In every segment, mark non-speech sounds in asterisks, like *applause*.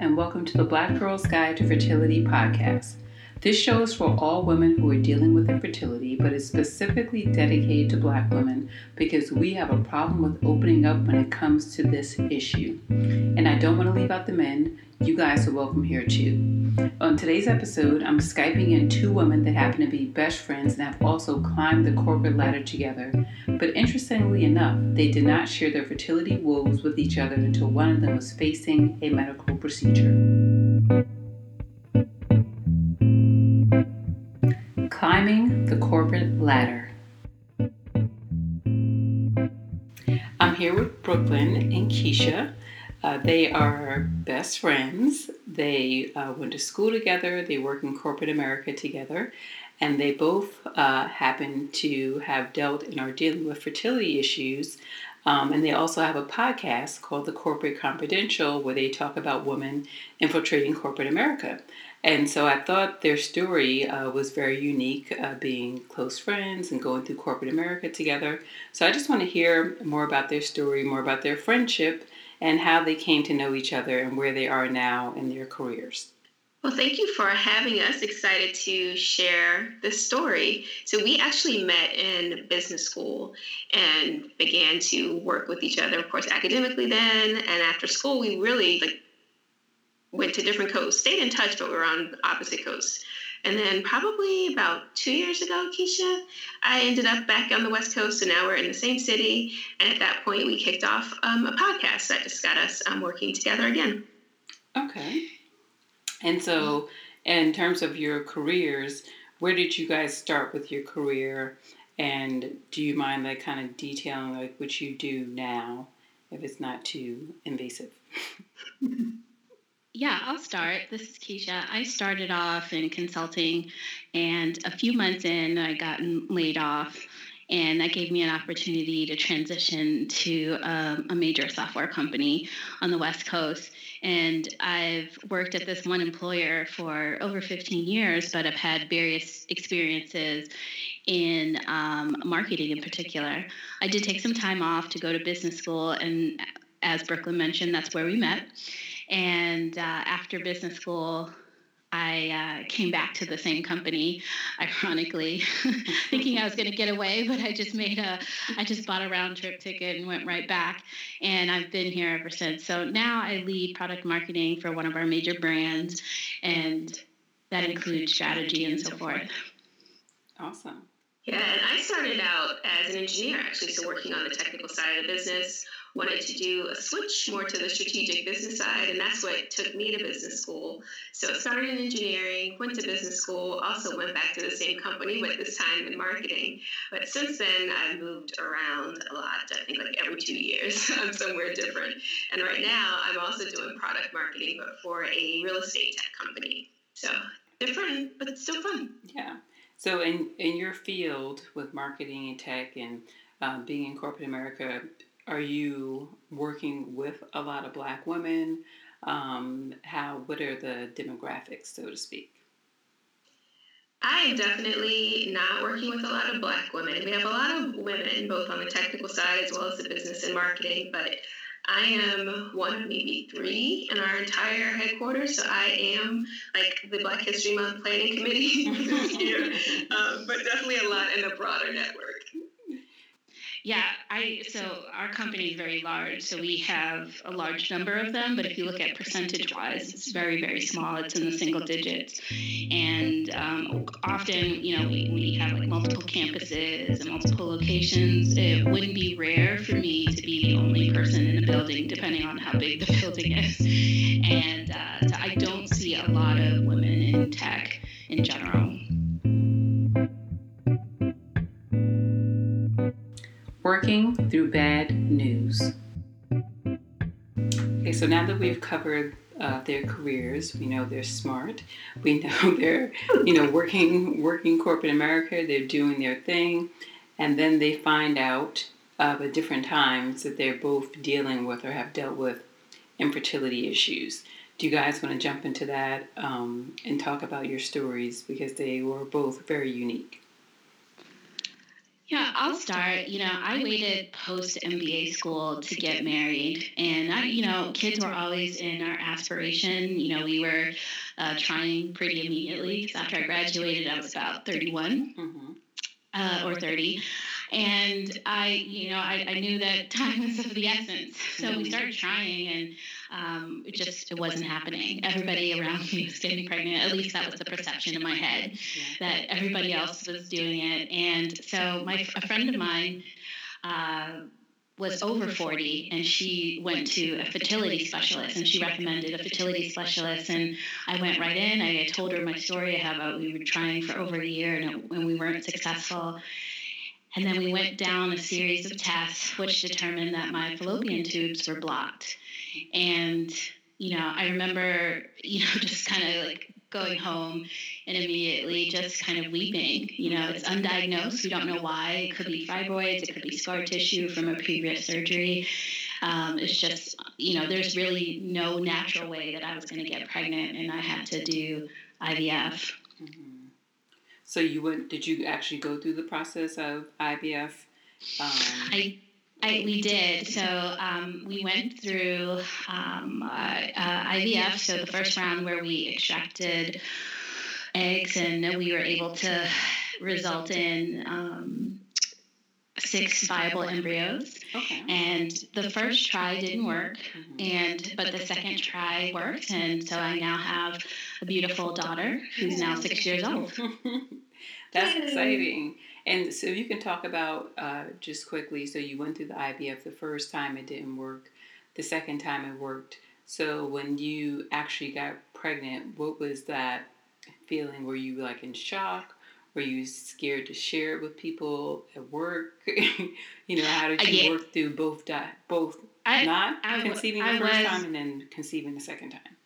And welcome to the Black Girl's Guide to Fertility podcast. This show is for all women who are dealing with infertility, but is specifically dedicated to Black women because we have a problem with opening up when it comes to this issue. And I don't want to leave out the men. You guys are welcome here too. On today's episode, I'm Skyping in two women that happen to be best friends and have also climbed the corporate ladder together. But interestingly enough, they did not share their fertility woes with each other until one of them was facing a medical procedure. Climbing the corporate ladder. I'm here with Brooklyn and Keisha. Uh, they are best friends. They uh, went to school together. They work in corporate America together. And they both uh, happen to have dealt and are dealing with fertility issues. Um, and they also have a podcast called The Corporate Confidential where they talk about women infiltrating corporate America. And so I thought their story uh, was very unique, uh, being close friends and going through corporate America together. So I just want to hear more about their story, more about their friendship, and how they came to know each other and where they are now in their careers. Well, thank you for having us. Excited to share this story. So, we actually met in business school and began to work with each other, of course, academically then. And after school, we really like went to different coasts, stayed in touch, but we were on opposite coasts. And then probably about two years ago, Keisha, I ended up back on the West Coast, and now we're in the same city. And at that point, we kicked off um, a podcast that just got us um, working together again. Okay. And so, in terms of your careers, where did you guys start with your career? And do you mind like kind of detailing like what you do now, if it's not too invasive? *laughs* Yeah, I'll start. This is Keisha. I started off in consulting, and a few months in, I got laid off, and that gave me an opportunity to transition to um, a major software company on the West Coast. And I've worked at this one employer for over 15 years, but I've had various experiences in um, marketing in particular. I did take some time off to go to business school, and as Brooklyn mentioned, that's where we met. And uh, after business school, I uh, came back to the same company, ironically, *laughs* thinking I was going to get away, but I just made a, I just bought a round trip ticket and went right back. And I've been here ever since. So now I lead product marketing for one of our major brands, and that includes strategy and so forth. Awesome. Yeah, and I started out as an engineer actually, so working on the technical side of the business, wanted to do a switch more to the strategic business side, and that's what took me to business school. So started in engineering, went to business school, also went back to the same company, but this time in marketing. But since then, I've moved around a lot. I think like every two years, *laughs* I'm somewhere different. And right now, I'm also doing product marketing, but for a real estate tech company. So different, but still fun. Yeah. So in in your field with marketing and tech and um, being in corporate America, are you working with a lot of black women? Um, how what are the demographics, so to speak? I am definitely not working with a lot of black women. We have a lot of women, both on the technical side as well as the business and marketing, but I am one maybe three in our entire headquarters. So I am like the Black History Month Planning Committee *laughs* this year, um, but definitely a lot in the broader network. Yeah, I so our company is very large, so we have a large number of them. But if you look at percentage wise, it's very very small. It's in the single digits, and um, often you know we, we have like multiple campuses and multiple locations. It wouldn't be rare for me to be the only person in a building, depending on how big the *laughs* building is. And uh, so Working through bad news. Okay, so now that we've covered uh, their careers, we know they're smart. We know *laughs* they're, you know, working working corporate America. They're doing their thing, and then they find out uh, at different times that they're both dealing with or have dealt with infertility issues. Do you guys want to jump into that um, and talk about your stories because they were both very unique? Yeah, I'll start. You know, I waited post MBA school to get married, and I, you know, kids were always in our aspiration. You know, we were uh, trying pretty immediately after I graduated, I was about 31 mm-hmm. uh, or 30. And I, you know, I, I knew that *laughs* time was of the essence. So we started trying, and um, it just it wasn't happening. Everybody around me was getting pregnant. At least that was the perception in my head that everybody else was doing it. And so my a friend of mine. Uh, was over 40 and she went to a fertility specialist and she recommended a fertility specialist and i went right in i told her my story how we were trying for over a year and, and we weren't successful and then we went down a series of tests which determined that my fallopian tubes were blocked. And, you know, I remember, you know, *laughs* just kind of like going home and immediately just kind of weeping. You know, it's undiagnosed. We don't know why. It could be fibroids, it could be scar tissue from a previous surgery. Um, it's just, you know, there's really no natural way that I was going to get pregnant, and I had to do IVF. Mm-hmm. So you went? Did you actually go through the process of IVF? Um, I, I, we did. So um, we went through um, uh, uh, IVF. So the first round where we extracted eggs, and we were able to result in um, six viable embryos. Okay. And the first try didn't work, mm-hmm. and but the second try worked, and so I now have a beautiful daughter who's now six years old. *laughs* *laughs* That's exciting. And so you can talk about uh, just quickly. So you went through the IVF the first time, it didn't work. The second time it worked. So when you actually got pregnant, what was that feeling? Were you like in shock? Were you scared to share it with people at work? *laughs* you know, how did you work through both di- both I, not I, conceiving I, the first was, time and then conceiving the second time?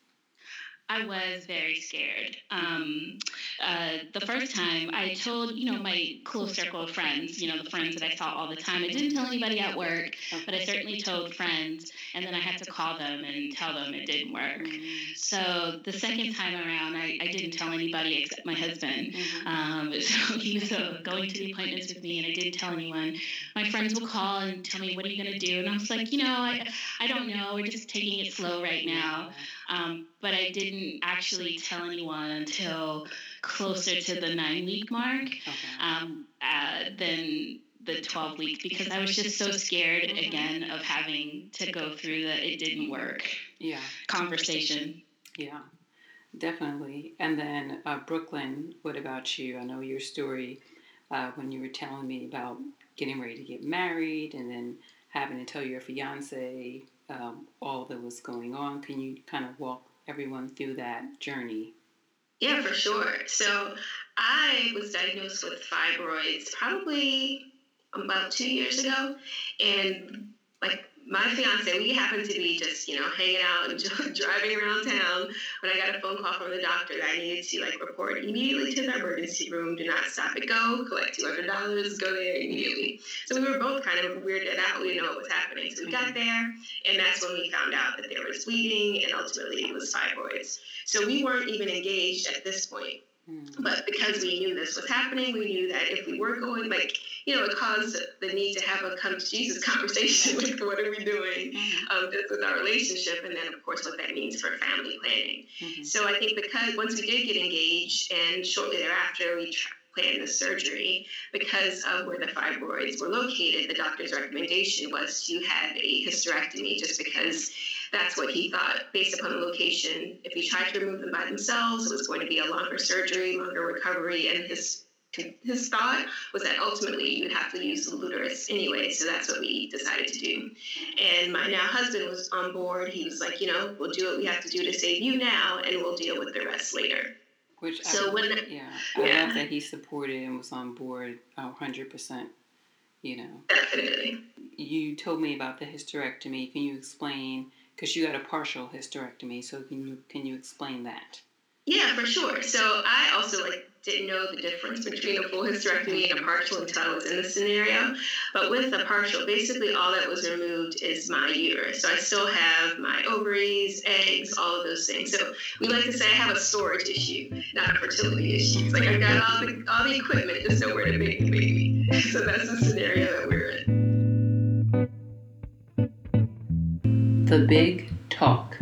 I was very scared. Um, uh, the first time I told, you know, my close circle of friends, you know, the friends that I saw all the time. I didn't tell anybody at work, but I certainly told friends, and then I had to call them and tell them it didn't work. So the second time around, I, I didn't tell anybody except my husband. Mm-hmm. Um, *laughs* so he was uh, going to the appointments with me, and I didn't tell anyone. My friends will call and tell me, "What are you going to do?" And I was like, you know, I, I don't know. We're just taking it slow right now. Um, but I didn't actually tell anyone until closer to the nine week mark um, uh, than the 12 weeks because I was just so scared again of having to go through the it didn't work yeah conversation. Yeah, definitely. And then uh, Brooklyn, what about you? I know your story uh, when you were telling me about getting ready to get married and then having to tell your fiance um, all that was going on. Can you kind of walk everyone through that journey? Yeah, for sure. So I was diagnosed with fibroids probably about two years ago, and like my fiance, we happened to be just, you know, hanging out and *laughs* driving around town when I got a phone call from the doctor that I needed to like report immediately to the emergency room, do not stop it, go, collect $200, go there immediately. So we were both kind of weirded out. We didn't know what was happening. So we got there, and that's when we found out that there was bleeding and ultimately it was fibroids. So we weren't even engaged at this point. Hmm. But because we knew this was happening, we knew that if we were going, like, you know, it caused the need to have a come to Jesus *laughs* conversation with what are we doing mm-hmm. um, just with our relationship, and then, of course, what that means for family planning. Mm-hmm. So I think because once we did get engaged, and shortly thereafter, we tra- planned the surgery because of where the fibroids were located. The doctor's recommendation was to have a hysterectomy just because that's what he thought based upon the location. If he tried to remove them by themselves, it was going to be a longer surgery, longer recovery, and his his thought was that ultimately you'd have to use the uterus anyway, so that's what we decided to do. And my now husband was on board. He was like, you know, we'll do what we have to do to save you now, and we'll deal with the rest later. Which so I, when yeah, I yeah. love that he supported and was on board hundred percent. You know, definitely. You told me about the hysterectomy. Can you explain? Because you got a partial hysterectomy, so can you can you explain that? Yeah, for sure. So I also also like didn't know the difference between a full hysterectomy and a partial until I was in the scenario. But with the partial, basically all that was removed is my uterus. So I still have my ovaries, eggs, all of those things. So we like to say I have a storage issue, not a fertility issue. It's like I've got all the all the equipment, just nowhere to make the baby. *laughs* So that's the scenario that we're in. The big talk.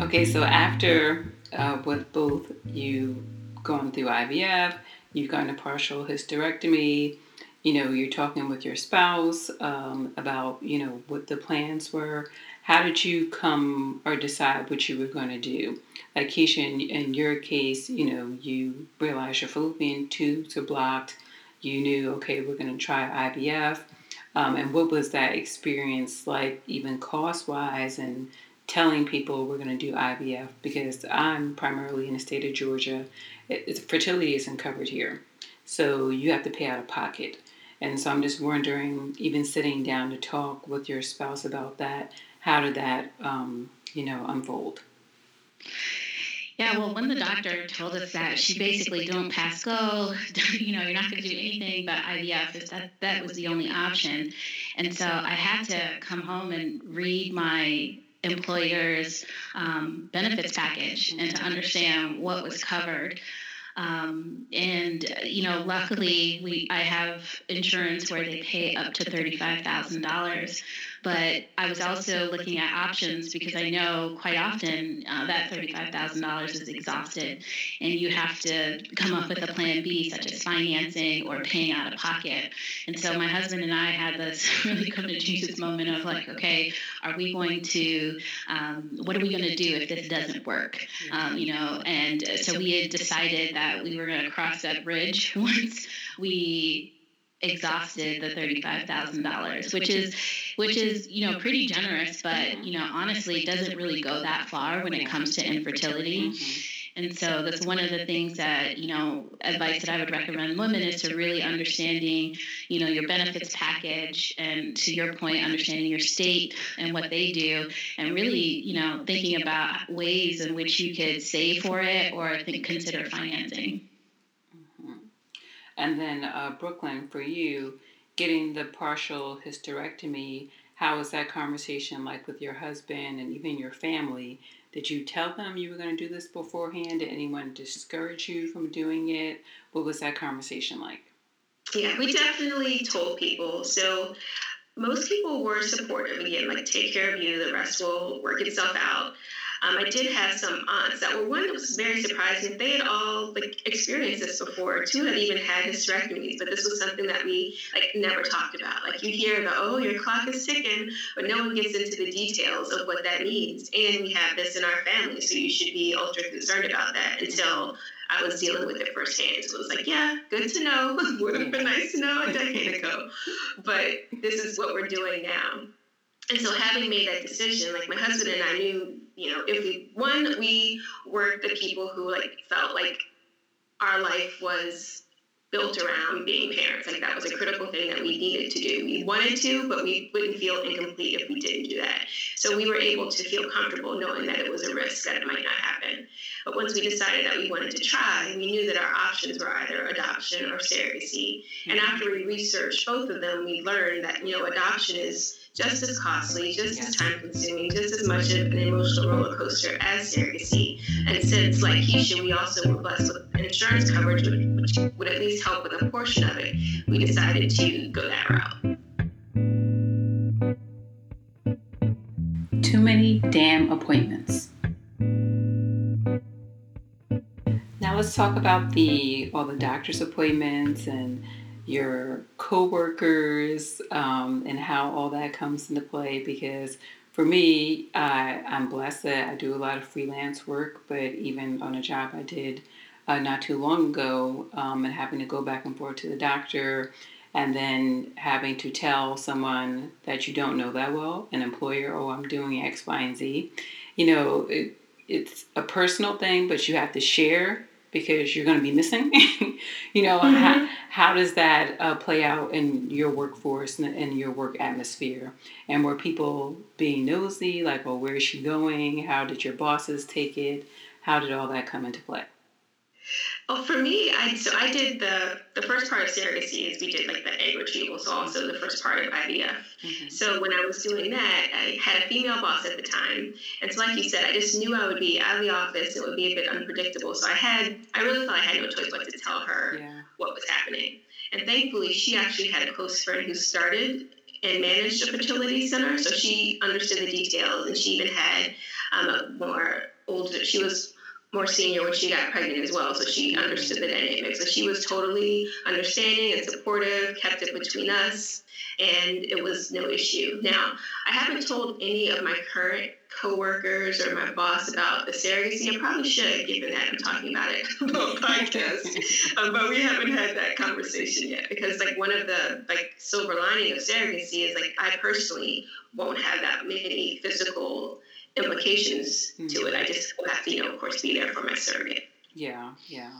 Okay, so after uh, with both you going through IVF, you've gotten a partial hysterectomy, you know, you're talking with your spouse um, about, you know, what the plans were. How did you come or decide what you were going to do? Like Keisha, in, in your case, you know, you realized your fallopian tubes were blocked. You knew, okay, we're going to try IVF. Um, and what was that experience like, even cost wise, and telling people we're going to do IVF because I'm primarily in the state of Georgia. It, fertility isn't covered here. So you have to pay out of pocket. And so I'm just wondering, even sitting down to talk with your spouse about that, how did that, um, you know, unfold? Yeah, well, when the doctor told us that, she basically don't pass go, *laughs* you know, you're not going to do *laughs* anything but IVF. That that was the only option, and so I had to come home and read my employer's um, benefits package and to understand what was covered. Um, and you know, luckily, we I have insurance where they pay up to thirty five thousand dollars but I was also looking at options because I know quite often uh, that $35,000 is exhausted and you have to come up with a plan B, such as financing or paying out of pocket. And so my husband and I had this *laughs* really come to Jesus moment of like, okay, are we going to, um, what are we going to do if this doesn't work? Um, you know, and so we had decided that we were going to cross that bridge *laughs* once we exhausted the $35,000, which is which is, you know, pretty generous, but you know, honestly it doesn't really go that far when it comes to infertility. Mm-hmm. And so that's one of the things that, you know, advice that I would recommend women is to really understanding, you know, your benefits package and to your point, understanding your state and what they do and really, you know, thinking about ways in which you could save for it or think consider financing. And then uh, Brooklyn, for you, getting the partial hysterectomy, how was that conversation like with your husband and even your family? Did you tell them you were going to do this beforehand? Did anyone discourage you from doing it? What was that conversation like? Yeah, we definitely told people. So most people were supportive. Again, like take care of you, the rest will work itself out. Um, I did have some aunts that were one that was very surprising. They had all like experienced this before. Two had even had hysterectomies, but this was something that we like never talked about. Like you hear the oh your clock is ticking, but no one gets into the details of what that means. And we have this in our family, so you should be ultra concerned about that until I was dealing with it firsthand. So it was like, yeah, good to know. Would have been nice to know a decade ago, but this is what we're doing now. And so having made that decision, like my husband and I knew, you know, if we one, we were the people who like felt like our life was built around being parents. Like that was a critical thing that we needed to do. We wanted to, but we wouldn't feel incomplete if we didn't do that. So we were able to feel comfortable knowing that it was a risk that it might not happen. But once we decided that we wanted to try, we knew that our options were either adoption or surrogacy. And after we researched both of them, we learned that, you know, adoption is just as costly, just as time consuming, just as much of an emotional roller coaster as surrogacy. And since, like Keisha, we also were blessed with insurance coverage, which would at least help with a portion of it, we decided to go that route. Too many damn appointments. Now let's talk about the all the doctor's appointments and your coworkers um, and how all that comes into play because for me I, i'm blessed that i do a lot of freelance work but even on a job i did uh, not too long ago um, and having to go back and forth to the doctor and then having to tell someone that you don't know that well an employer oh i'm doing x y and z. You know it, it's a personal thing but you have to share because you're going to be missing. *laughs* you know, mm-hmm. how, how does that uh, play out in your workforce and in your work atmosphere? And were people being nosy, like, well, where is she going? How did your bosses take it? how did all that come into play? Oh, for me, I so I did the the first part of surrogacy is we did like the egg retrieval, so also the first part of IVF. Mm-hmm. So when I was doing that, I had a female boss at the time, and so like you said, I just knew I would be out of the office. It would be a bit unpredictable, so I had I really thought I had no choice but to tell her yeah. what was happening. And thankfully, she actually had a close friend who started and managed a fertility center, so she understood the details, and she even had um, a more older. She was more senior when she got pregnant as well, so she understood the dynamic. So she was totally understanding and supportive, kept it between us, and it was no issue. Now, I haven't told any of my current coworkers or my boss about the surrogacy. I probably should, have given that I'm talking about it on the *laughs* podcast. um, but we haven't had that conversation yet because, like, one of the like silver lining of surrogacy is like I personally won't have that many physical implications mm-hmm. to it. I just will have to, you know, of course, be there for my surrogate. Yeah, yeah.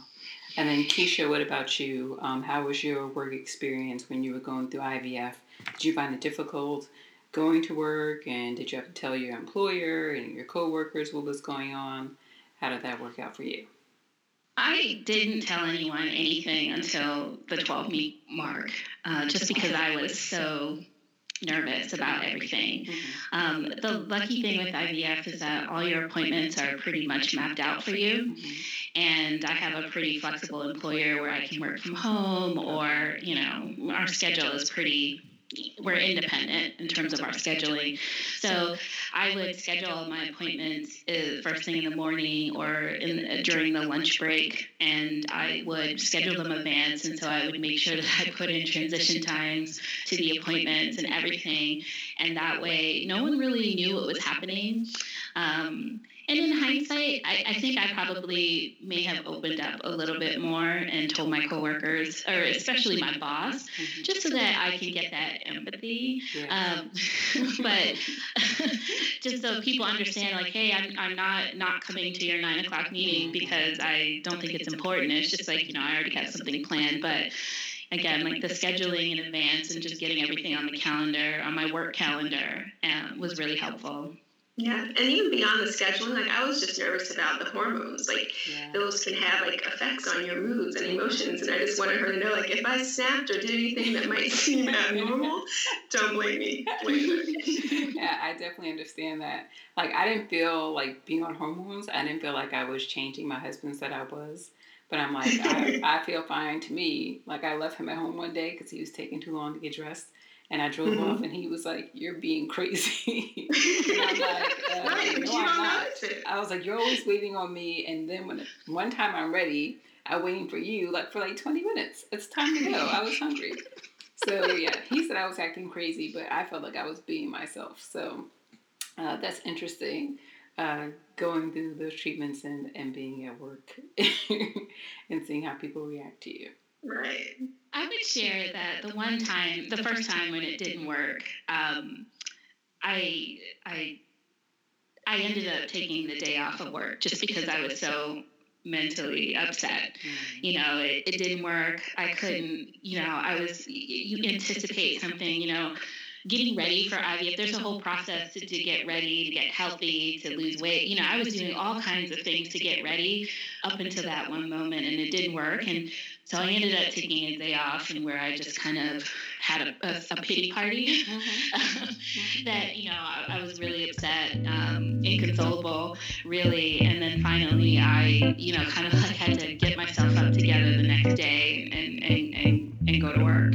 And then Keisha, what about you? Um, how was your work experience when you were going through IVF? Did you find it difficult going to work, and did you have to tell your employer and your coworkers what was going on? How did that work out for you? I didn't tell anyone anything until the 12 week mark, uh, just because I was so nervous about everything. Mm-hmm. Um, the lucky thing with IVF is that all your appointments are pretty much mapped out for you. Mm-hmm. And I have a pretty flexible employer where I can work from home, or, you know, our schedule is pretty we're independent in terms of our scheduling. So I would schedule my appointments uh, first thing in the morning or in, during the lunch break, and I would schedule them advance. And so I would make sure that I put in transition times to the appointments and everything. And that way, no one really knew what was happening. Um, and in hindsight, I, I, think I probably may have opened up a little bit more and told my coworkers, or especially my boss, mm-hmm. just so that I can get that empathy. Um, *laughs* but *laughs* just so people understand, like, hey, I'm, I'm not not coming to your nine o'clock meeting because I don't think it's important. It's just like you know I already have something planned, but again, like the scheduling in advance and just getting everything on the calendar, on my work calendar, um, was really helpful. Yeah, and even beyond the scheduling, like I was just nervous about the hormones. Like yeah. those can have like effects on your moods and emotions, and I just wanted her to know, like if I snapped or did anything that might *laughs* seem abnormal, don't blame me. Blame *laughs* me. yeah, I definitely understand that. Like I didn't feel like being on hormones. I didn't feel like I was changing my husband said I was. But I'm like, I, *laughs* I feel fine to me. Like I left him at home one day because he was taking too long to get dressed and I drove mm-hmm. off, and he was like, "You're being crazy." *laughs* and I'm *laughs* like, uh, right, "No, I'm not." I was like, "You're always waiting on me." And then when one time I'm ready, I'm waiting for you like for like 20 minutes. It's time to go. I was hungry. So yeah, he said I was acting crazy, but I felt like I was being myself. So uh, that's interesting. Uh, going through those treatments and, and being at work *laughs* and seeing how people react to you. Right. I would share that the one time, the first time when it didn't work, um, I I I ended up taking the day off of work just because I was so mentally upset. You know, it, it didn't work. I couldn't. You know, I was. You anticipate something. You know getting ready for IVF. There's a whole process to, to get ready, to get healthy, to lose weight. You know, I was doing all kinds of things to get ready up until that one moment, and it didn't work. And so I ended up taking a day off, and where I just kind of had a, a, a pity party. *laughs* Mm-hmm. that you know, I, I was really upset, um, inconsolable, really. And then finally, I you know, kind of like had to get myself up together the next day and and and, and go to work.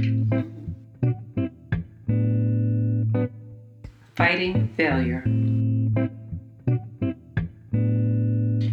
Fighting failure.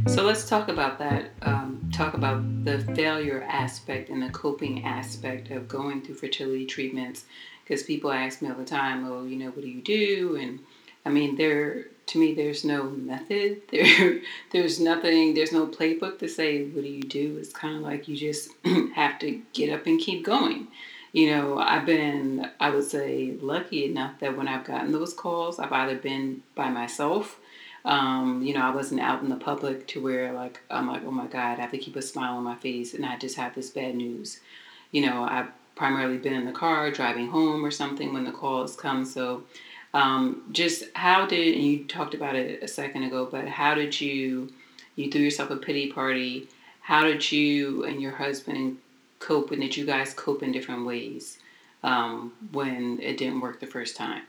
So let's talk about that. Um, talk about the failure aspect and the coping aspect of going through fertility treatments. Because people ask me all the time, "Oh, you know, what do you do?" And I mean, there to me, there's no method. *laughs* There, there's nothing. There's no playbook to say, "What do you do?" It's kind of like you just *clears throat* have to get up and keep going you know, I've been, I would say, lucky enough that when I've gotten those calls, I've either been by myself. Um, you know, I wasn't out in the public to where like I'm like, oh my God, I have to keep a smile on my face, and I just have this bad news. You know, I've primarily been in the car driving home or something when the calls come. So, um, just how did and you talked about it a second ago, but how did you You threw yourself a pity party. How did you and your husband cope? And did you guys cope in different ways um, when it didn't work the first time?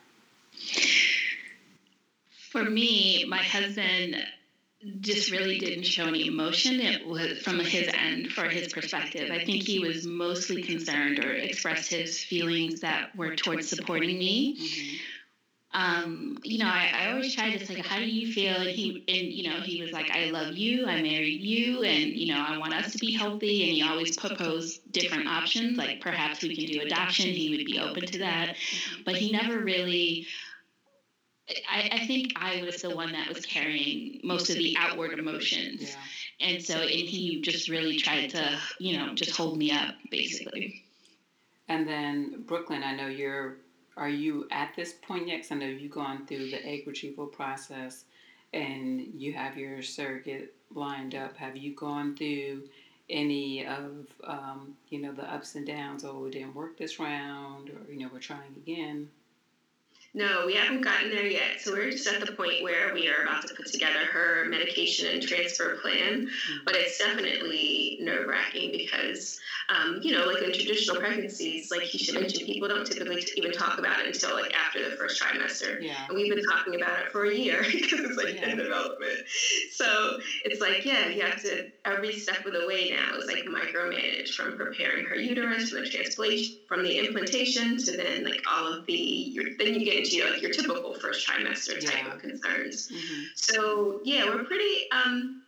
For me, my husband just really didn't show any emotion. It was from his end, for his perspective. I think he was mostly concerned or expressed his feelings that were towards supporting me. Mm-hmm. Um, you know, I, I always try to say, how do you feel? And he, and you know, he was like, I love you, I married you, and you know, I want us to be healthy. And he always proposed different options, like perhaps we can do adoption. He would be open to that, mm-hmm. but he never really I, I, think I was the one that was carrying most of the outward emotions. And so and he just really tried to, you know, just hold me up, basically. And then, Brooklyn, I know you're, are you at this point yet? Because I know you've gone through the egg retrieval process and you have your surrogate lined up. Have you gone through any of, um, you know, the ups and downs? Oh, it didn't work this round, or, you know, we're trying again? No, we haven't gotten there yet. So we're just at the point where we are about to put together her medication and transfer plan. Mm-hmm. But it's definitely nerve wracking because, um, you know, like in traditional pregnancies, like you should mention, people don't typically even talk about it until like after the first trimester. Yeah. And we've been talking about it for a year *laughs* because it's like yeah. in development. So it's like, yeah, you have to, every step of the way now is like micromanage from preparing her uterus, from the transplantation, from the implantation to then like all of the, then you get into you know, your typical first trimester type yeah. of concerns. Mm-hmm. So yeah, we're pretty um,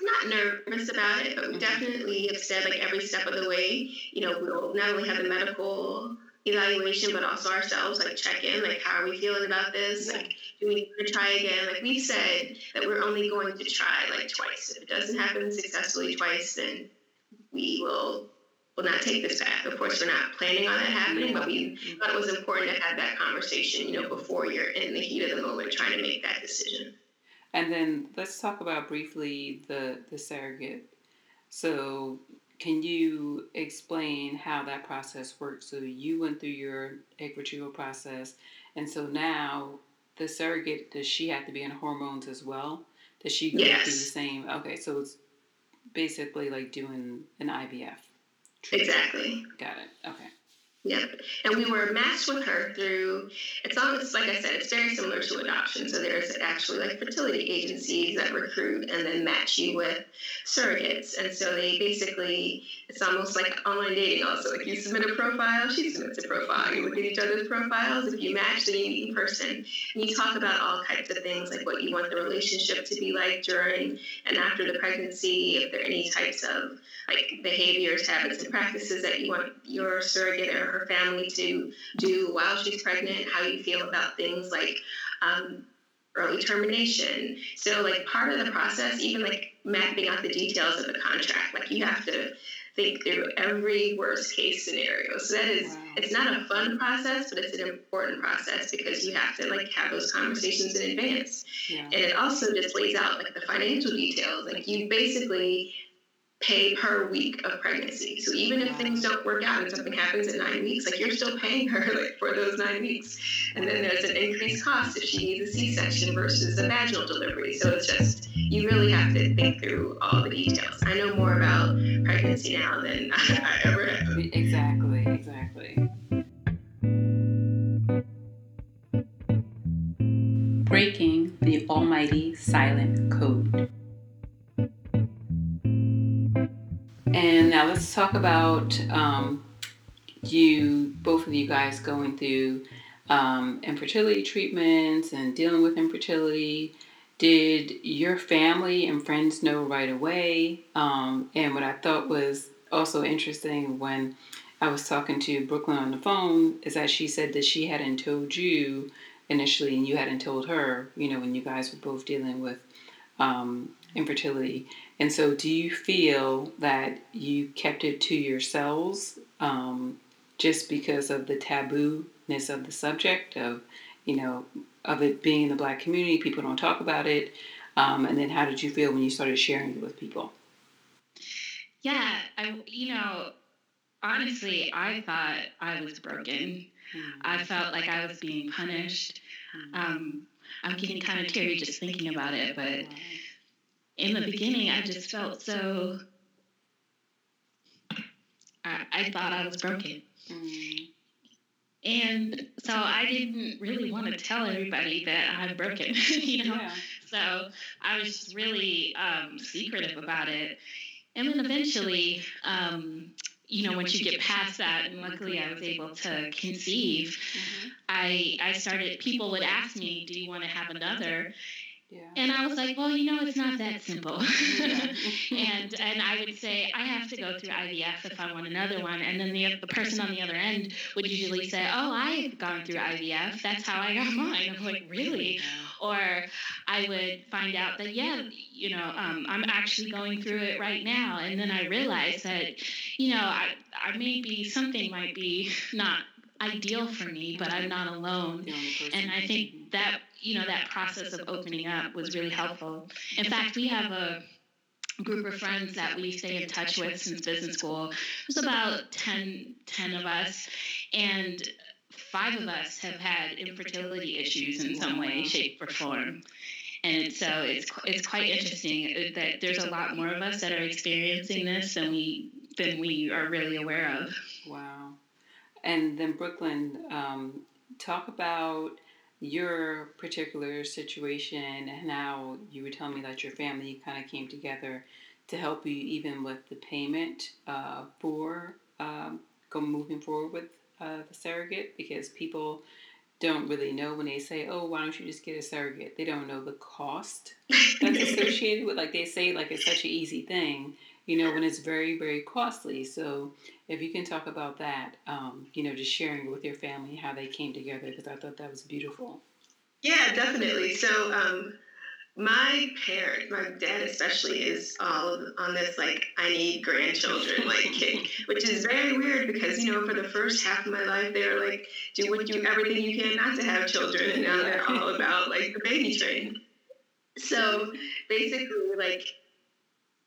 not nervous about it, but we mm-hmm. definitely have said like every step of the way, you know, we'll not only have the medical evaluation, but also ourselves, like check in, like how are we feeling about this? Like, do we need to try again? Like we said that we're only going to try like twice. If it doesn't happen successfully twice, then we will will not take this path. Of course, we're not planning on that happening, but we thought it was important to have that conversation, you know, before you're in the heat of the moment trying to make that decision. And then let's talk about briefly the the surrogate. So, can you explain how that process works? So you went through your egg retrieval process, and so now the surrogate does she have to be on hormones as well? Does she go yes. through the same? Okay, so it's basically like doing an IVF. Exactly. Got it. Okay. Yep. And we were matched with her through, it's almost like I said, it's very similar to adoption. So there's actually like fertility agencies that recruit and then match you with surrogates. And so they basically, it's almost like online dating also. Like you submit a profile, she submits a profile. You look at each other's profiles. If you match, then you meet in person. And you talk about all types of things like what you want the relationship to be like during and after the pregnancy, if there are any types of like behaviors, habits, and practices that you want your surrogate or her family to do while she's pregnant, how you feel about things like um, early termination. So, like, part of the process, even like mapping out the details of the contract, like, you have to think through every worst case scenario. So that is wow. it's not a fun process, but it's an important process because you have to like have those conversations in advance. Yeah. And it also just lays out like the financial details. Like you basically pay per week of pregnancy. So even if things don't work out and something happens at nine weeks, like you're still paying her *laughs* like for those nine weeks. And then there's an increased cost if she needs a C-section versus a vaginal delivery. So it's just you really have to think through all the details. I know more about pregnancy now than *laughs* I ever have. Exactly, exactly. Breaking the almighty silent code. And now let's talk about um, you, both of you guys going through um, infertility treatments and dealing with infertility. Did your family and friends know right away? Um, and what I thought was also interesting when I was talking to Brooklyn on the phone is that she said that she hadn't told you initially and you hadn't told her, you know, when you guys were both dealing with um, infertility. And so, do you feel that you kept it to yourselves um, just because of the taboo-ness of the subject of, you know, of it being in the black community? People don't talk about it. Um, and then, how did you feel when you started sharing it with people? Yeah, I, you know, honestly, I thought I was broken. I felt like I was being punished. Um, I'm getting kind of teary just thinking about it, but in the beginning, I just felt so. I, I thought I was broken. Mm. And so I didn't really want to tell everybody that I'm broken, *laughs* *laughs* you know? Yeah. So I was really um, secretive about it. And then eventually, um, you know, once you get past that, and luckily I was able to conceive, mm-hmm. I, I started, people would ask me, Do you want to have another? Yeah. And I was like, well, you know, it's not that simple. *laughs* *laughs* and and I would say I have to go through IVF if I want another one. And then the the person on the other end would usually say, oh, I've gone through IVF. That's how I got *laughs* mine. I'm like, really? Or I would find out that yeah, you know, um, I'm actually going through it right now. And then I realized that, you know, I I may be something might be not ideal for me, but I'm not alone. And I think that you know that process of opening up was really helpful. In fact, we have a group of friends that we stay in touch with since business school. There's about 10, 10 of us, and five of us have had infertility issues in some way, shape, or form. And so it's it's quite interesting that there's a lot more of us that are experiencing this than we than we are really aware of. Wow. And then Brooklyn, um, talk about your particular situation and how you were telling me that your family kind of came together to help you even with the payment uh, for um, go moving forward with uh, the surrogate because people don't really know when they say, "Oh, why don't you just get a surrogate?" They don't know the cost that's *laughs* associated with. Like they say, like it's such an easy thing, you know, when it's very, very costly. So if you can talk about that, um, you know, just sharing with your family, how they came together, because I thought that was beautiful. Yeah, definitely. So um, my parents, my dad especially, is all on this like I need grandchildren like *laughs* kick, which is very weird because you know for the first half of my life they were like do what do everything you can not to have children, and now they're all about like the baby train. So basically, like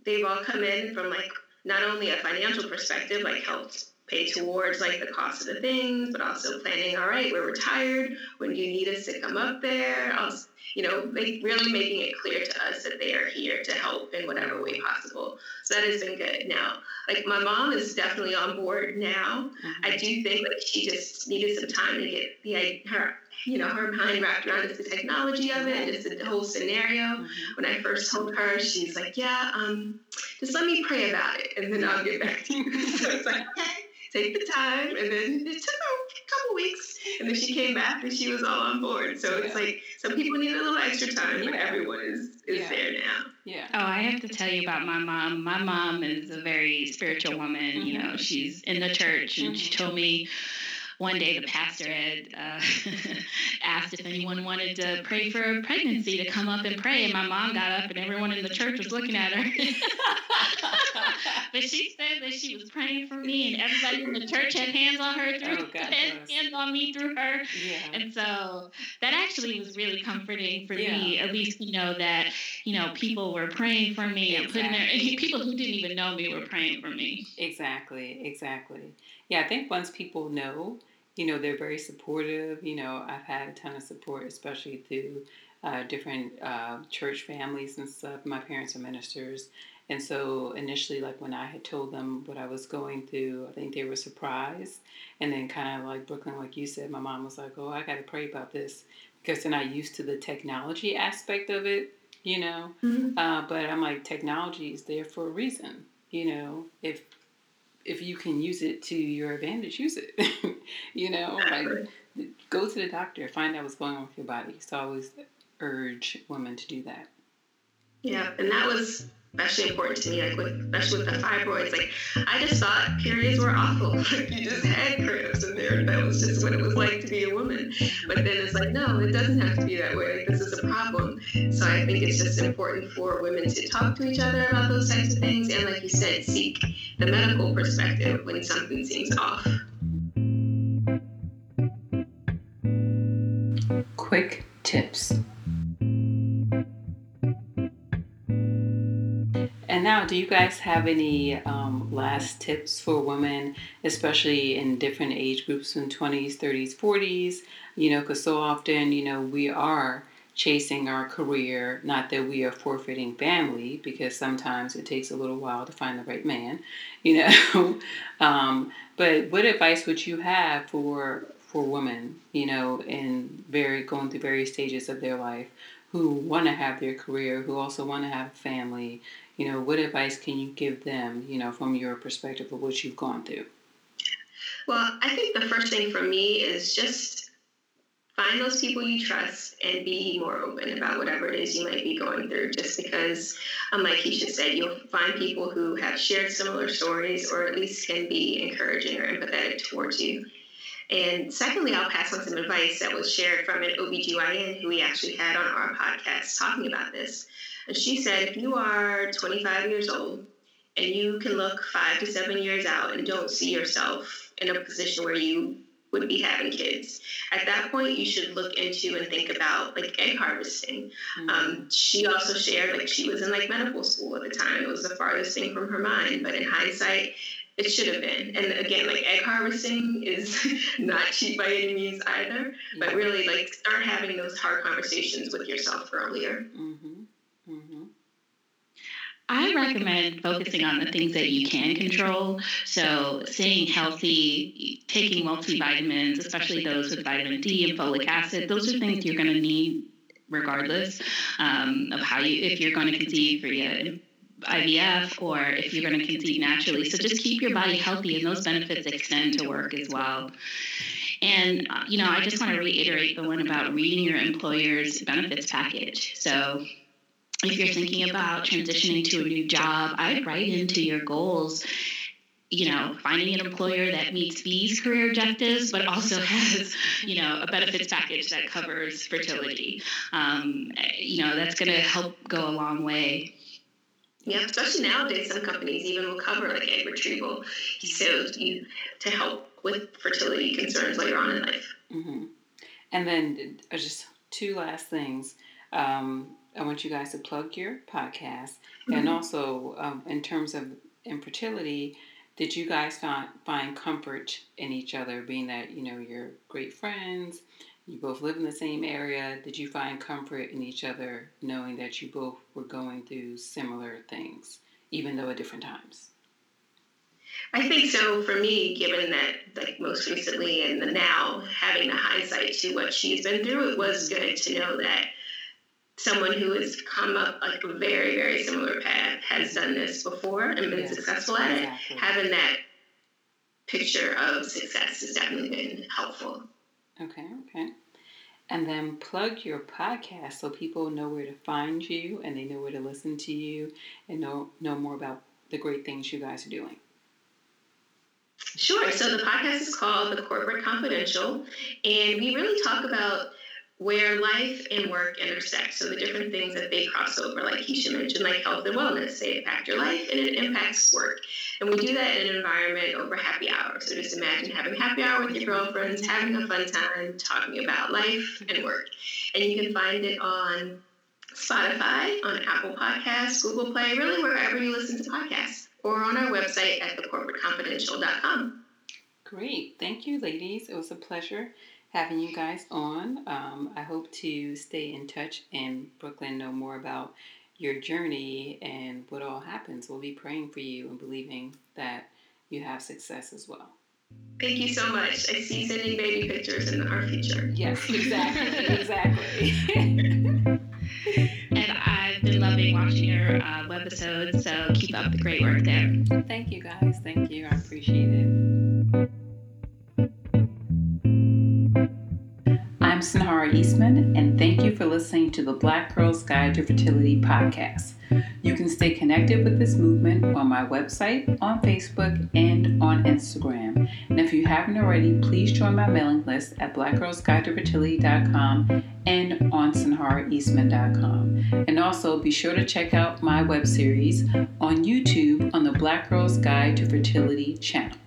they've all come in from like not only a financial perspective, like helped pay towards like the cost of the things, but also planning, all right, we're retired. When do you need us to come up there? I'll, you know, make, really making it clear to us that they are here to help in whatever way possible. So that has been good. Now, like my mom is definitely on board now. Mm-hmm. I do think like she just needed some time to get the her you know, her mind wrapped around just the technology of it and just the whole scenario. Mm-hmm. When I first told her, she's like, yeah, um, just let me pray about it and then I'll get back to you. *laughs* so it's like, okay, take the time. And then it took her a couple weeks and then she came back and she was all on board. So it's like some people need a little extra time, but everyone is, is yeah. there now. Yeah. Oh, I have to tell you about my mom. My mom is a very spiritual woman. Mm-hmm. You know, she's in the church and mm-hmm. she told me one day the pastor had uh, *laughs* asked if anyone wanted to pray for a pregnancy to come up and pray, and my mom got up, and everyone in the church was looking at her. *laughs* but she said that she was praying for me, and everybody in the church had hands on her through oh, had hands on me through her. Yeah. And so that actually was really comforting for yeah. me, at least you know that you know people were praying for me exactly. and putting their *laughs* people who didn't even know me were praying for me. Exactly, exactly. Yeah, I think once people know you know, they're very supportive. You know, I've had a ton of support, especially through uh, different uh, church families and stuff. My parents are ministers. And so initially, like when I had told them what I was going through, I think they were surprised. And then, kind of like Brooklyn, like you said, my mom was like, Oh, I got to pray about this because they're not used to the technology aspect of it, you know. Mm-hmm. Uh, but I'm like, technology is there for a reason, you know. If if you can use it to your advantage, use it. *laughs* you know, like go to the doctor, find out what's going on with your body. So I always urge women to do that. Yeah, and that was especially important to me, like with especially with the fibroids. Like I just thought periods were awful. *laughs* Like you just had cramps and there and that was just what it was like to be a woman. But then it's like, no, it doesn't have to be that way. Like this is a problem. So I think it's just important for women to talk to each other about those types of things and like you said, seek the medical perspective when something seems off. Quick tips. And now, do you guys have any um, last tips for women, especially in different age groups in 20s, 30s, 40s? You know, because so often, you know, we are chasing our career. Not that we are forfeiting family, because sometimes it takes a little while to find the right man, *laughs* you know. um, but what advice would you have for for women, you know, in very going through various stages of their life who want to have their career, who also want to have family? You know, what advice can you give them, you know, from your perspective of what you've gone through? Well, I think the first thing for me is just find those people you trust and be more open about whatever it is you might be going through. Just because, um, like Keisha said, you'll find people who have shared similar stories or at least can be encouraging or empathetic towards you. And secondly, I'll pass on some advice that was shared from an OBGYN who we actually had on our podcast talking about this. And she said, if you are 25 years old and you can look five to seven years out and don't see yourself in a position where you would be having kids. At that point, you should look into and think about like egg harvesting. Mm-hmm. Um, she also shared like she was in like medical school at the time. It was the farthest thing from her mind, but in hindsight, it should have been. And again, like egg harvesting is *laughs* not cheap by any means either. But really, like start having those hard conversations with yourself earlier. Mm-hmm. Mm-hmm. I recommend focusing on the things that you can control. So, staying healthy, taking multivitamins, especially those with vitamin D and folic acid, those are things you're going to need regardless um, of how you, if you're going to conceive via IVF or if you're going to conceive naturally. So, just keep your body healthy, and those benefits extend to work as well. And, uh, you know, I just want to reiterate the one about reading your employer's benefits package. So, if you're thinking about transitioning to a new job, I'd write into your goals you know, finding an employer that meets these career objectives, but also *laughs* has, you know, a benefits package that covers fertility. Um, you know, that's going to help go a long way. Yeah, especially nowadays, some companies even will cover like egg retrieval, so you to help with fertility concerns later on in life. Mm-hmm. And then uh, just two last things. Um, I want you guys to plug your podcast, mm-hmm. and also um, in terms of infertility, did you guys find find comfort in each other, being that you know you're great friends, you both live in the same area? Did you find comfort in each other, knowing that you both were going through similar things, even though at different times? I think so for me, given that like most recently and the now having the hindsight to what she's been through, it was good to know that someone who has come up like a very, very similar path has done this before and been yes, successful at exactly. it. Having that picture of success has definitely been helpful. Okay, okay. And then plug your podcast so people know where to find you and they know where to listen to you and know know more about the great things you guys are doing. Sure. So the podcast is called The Corporate Confidential, and we really talk about where life and work intersect. So the different things that they cross over, like Keisha mentioned, like health and wellness, they impact your life and it impacts work. And we do that in an environment over happy hour. So just imagine having happy hour with your girlfriends, having a fun time, talking about life and work. And you can find it on Spotify, on Apple Podcasts, Google Play, really wherever you listen to podcasts, or on our website at thecorporateconfidential.com. Great. Thank you, ladies. It was a pleasure having you guys on. Um, I hope to stay in touch and Brooklyn know more about your journey and what all happens. We'll be praying for you and believing that you have success as well. Thank you so much. I see sending baby pictures in our future. Yes, *laughs* exactly, exactly. *laughs* and I've been loving watching your uh, webisodes, so keep up the great work there. Thank you, guys. Thank you. I appreciate it. I'm Sanhara Eastman, and thank you for listening to the Black Girls Guide to Fertility podcast. You can stay connected with this movement on my website, on Facebook, and on Instagram. And if you haven't already, please join my mailing list at blackgirlsguidetofertility.com and on sanharaeastman.com. And also be sure to check out my web series on YouTube on the Black Girls Guide to Fertility channel.